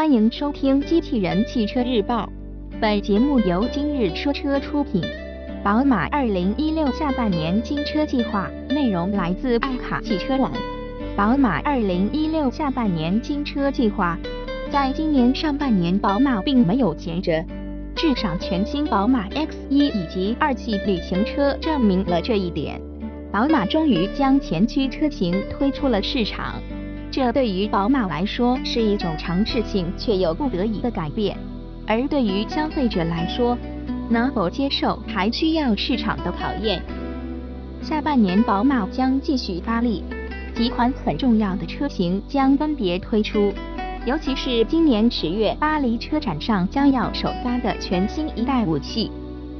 欢迎收听《机器人汽车日报》，本节目由今日说车出品。宝马2016下半年新车计划内容来自爱卡汽车网。宝马2016下半年新车计划，在今年上半年，宝马并没有闲着，至少全新宝马 X1 以及二系旅行车证明了这一点。宝马终于将前驱车型推出了市场。这对于宝马来说是一种尝试性却又不得已的改变，而对于消费者来说，能否接受还需要市场的考验。下半年宝马将继续发力，几款很重要的车型将分别推出，尤其是今年十月巴黎车展上将要首发的全新一代武器，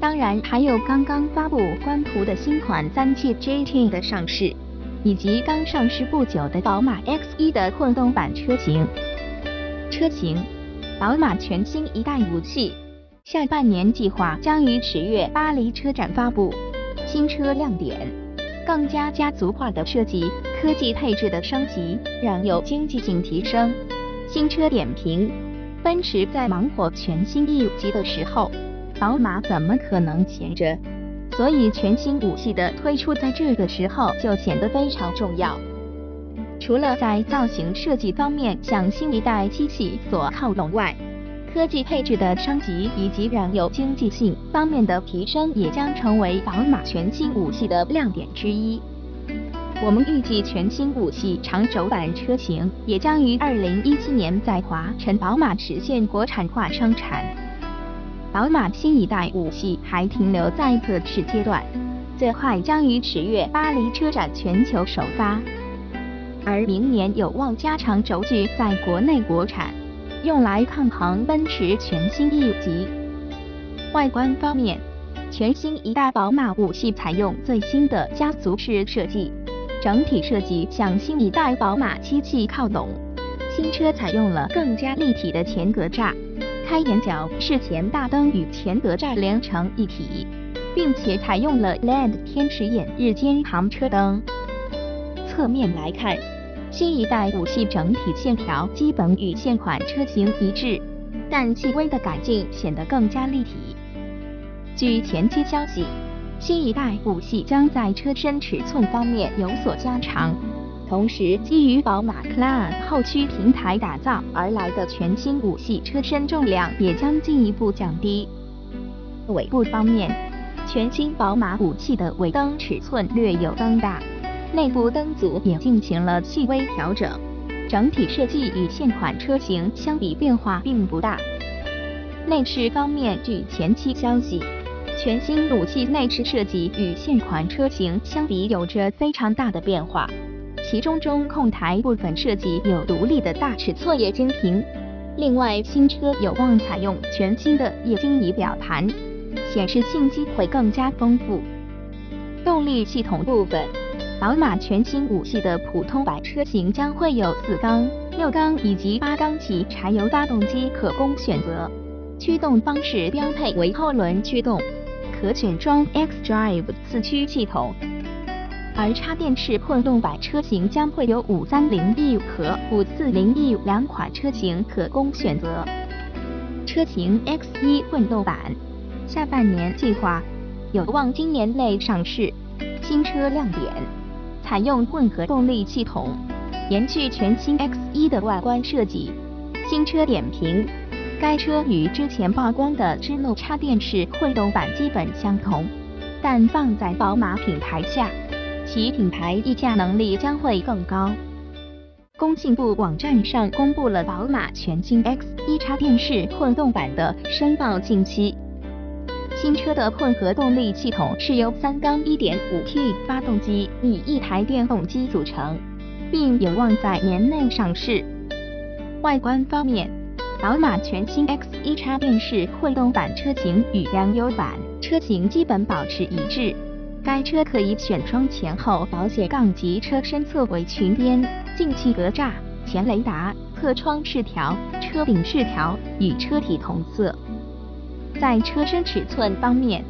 当然还有刚刚发布官图的新款三系 GT 的上市。以及刚上市不久的宝马 X1 的混动版车型。车型，宝马全新一代五系，下半年计划将于十月巴黎车展发布。新车亮点，更加家族化的设计，科技配置的升级，让有经济性提升。新车点评，奔驰在忙活全新 E 级的时候，宝马怎么可能闲着？所以，全新武器的推出在这个时候就显得非常重要。除了在造型设计方面向新一代机器所靠拢外，科技配置的升级以及燃油经济性方面的提升也将成为宝马全新武器的亮点之一。我们预计全新武器长轴版车型也将于二零一七年在华晨宝马实现国产化生产。宝马新一代五系还停留在测试阶段，最快将于十月巴黎车展全球首发，而明年有望加长轴距在国内国产，用来抗衡奔驰全新 E 级。外观方面，全新一代宝马五系采用最新的家族式设计，整体设计向新一代宝马七系靠拢。新车采用了更加立体的前格栅。开眼角式前大灯与前格栅连成一体，并且采用了 LED 天使眼日间行车灯。侧面来看，新一代五系整体线条基本与现款车型一致，但细微的改进显得更加立体。据前期消息，新一代五系将在车身尺寸方面有所加长。同时，基于宝马 Club 后驱平台打造而来的全新五系车身重量也将进一步降低。尾部方面，全新宝马五系的尾灯尺寸略有增大，内部灯组也进行了细微调整，整体设计与现款车型相比变化并不大。内饰方面，据前期消息，全新五系内饰设计与现款车型相比有着非常大的变化。其中中控台部分设计有独立的大尺寸液晶屏，另外新车有望采用全新的液晶仪表盘，显示信息会更加丰富。动力系统部分，宝马全新五系的普通版车型将会有四缸、六缸以及八缸级柴油发动机可供选择，驱动方式标配为后轮驱动，可选装 xDrive 四驱系统。而插电式混动版车型将会有五三零 E 和五四零 E 两款车型可供选择。车型 X1 混动版下半年计划有望今年内上市。新车亮点，采用混合动力系统，延续全新 X1 的外观设计。新车点评，该车与之前曝光的芝诺插电式混动版基本相同，但放在宝马品牌下。其品牌溢价能力将会更高。工信部网站上公布了宝马全新 X1 插电式混动版的申报信息。新车的混合动力系统是由三缸 1.5T 发动机与一台电动机组成，并有望在年内上市。外观方面，宝马全新 X1 插电式混动版车型与燃油版车型基本保持一致。该车可以选装前后保险杠及车身侧尾裙边、进气格栅、前雷达、侧窗饰条、车顶饰条与车体同色。在车身尺寸方面，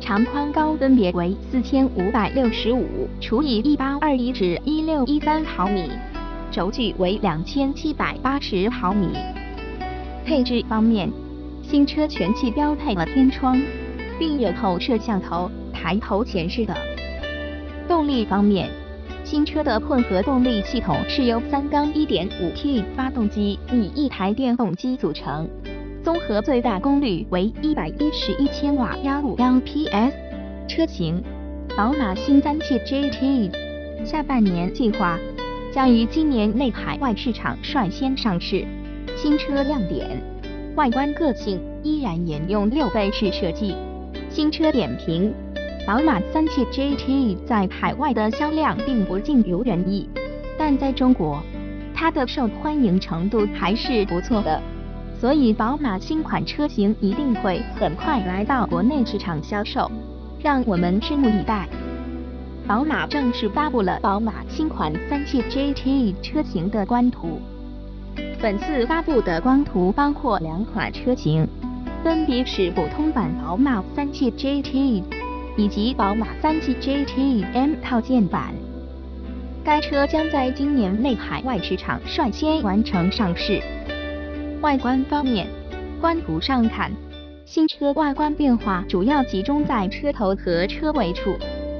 长宽高分别为四千五百六十五除以一八二一至一六一三毫米，轴距为两千七百八十毫米。配置方面，新车全系标配了天窗，并有后摄像头、抬头显示的。动力方面，新车的混合动力系统是由三缸 1.5T 发动机与一台电动机组成，综合最大功率为111千瓦151匹。车型：宝马新三系 GT，下半年计划将于今年内海外市场率先上市。新车亮点：外观个性依然沿用六倍式设计。新车点评。宝马三系 GT 在海外的销量并不尽如人意，但在中国，它的受欢迎程度还是不错的，所以宝马新款车型一定会很快来到国内市场销售，让我们拭目以待。宝马正式发布了宝马新款三系 GT 车型的官图，本次发布的官图包括两款车型，分别是普通版宝马三系 GT。以及宝马三系 GT M 套件版，该车将在今年内海外市场率先完成上市。外观方面，官图上看，新车外观变化主要集中在车头和车尾处，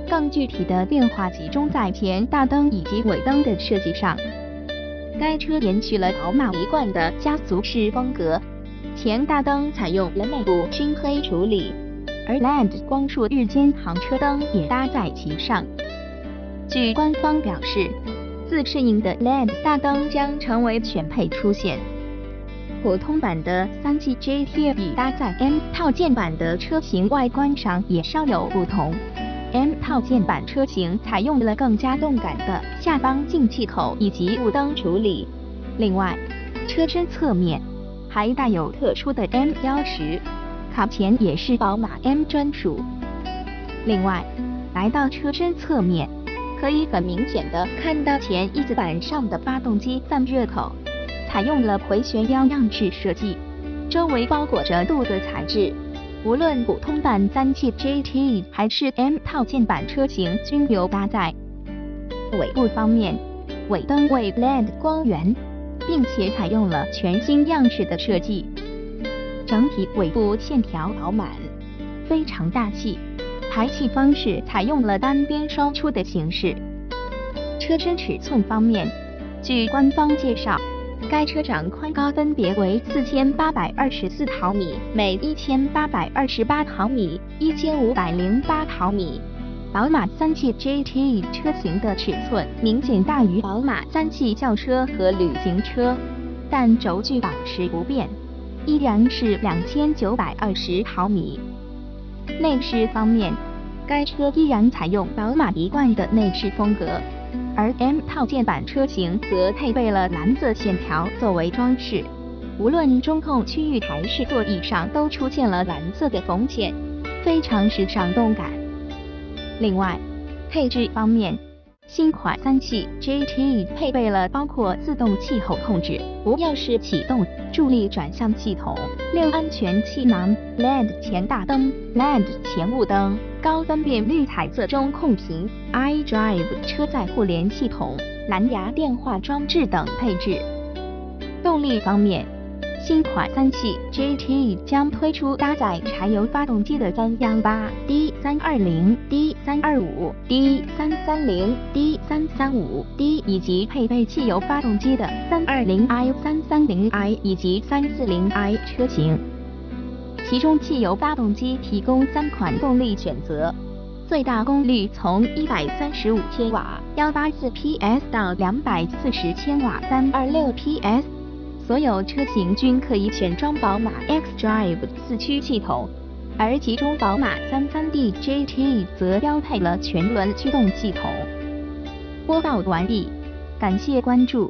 更具体的变化集中在前大灯以及尾灯的设计上。该车延续了宝马一贯的家族式风格，前大灯采用了内部熏黑处理。而 LED 光束日间行车灯也搭载其上。据官方表示，自适应的 LED 大灯将成为全配出现。普通版的三系 GT 与搭载 M 套件版的车型外观上也稍有不同。M 套件版车型采用了更加动感的下方进气口以及雾灯处理。另外，车身侧面还带有特殊的 M 标识。卡钳也是宝马 M 专属。另外，来到车身侧面，可以很明显的看到前翼子板上的发动机散热口，采用了回旋腰样式设计，周围包裹着镀铬材质。无论普通版三系 GT 还是 M 套件版车型均有搭载。尾部方面，尾灯为 LED 光源，并且采用了全新样式的设计。整体尾部线条饱满，非常大气。排气方式采用了单边双出的形式。车身尺寸方面，据官方介绍，该车长宽高分别为四千八百二十四毫米、每一千八百二十八毫米、一千五百零八毫米。宝马三系 GT 车型的尺寸明显大于宝马三系轿车和旅行车，但轴距保持不变。依然是两千九百二十毫米。内饰方面，该车依然采用宝马一贯的内饰风格，而 M 套件版车型则配备了蓝色线条作为装饰，无论中控区域还是座椅上都出现了蓝色的缝线，非常时尚动感。另外，配置方面。新款三系 GT 配备了包括自动气候控制、无钥匙启动、助力转向系统、六安全气囊、LED 前大灯、LED 前雾灯、高分辨率彩色中控屏、iDrive 车载互联系统、蓝牙电话装置等配置。动力方面。新款三系 GT 将推出搭载柴油发动机的三幺八 D 三二零 D 三二五 D 三三零 D 三三五 D 以及配备汽油发动机的三二零 i 三三零 i 以及三四零 i 车型。其中汽油发动机提供三款动力选择，最大功率从一百三十五千瓦幺八四 PS 到两百四十千瓦三二六 PS。所有车型均可以选装宝马 xDrive 四驱系统，而其中宝马 33D GT 则标配了全轮驱动系统。播报完毕，感谢关注。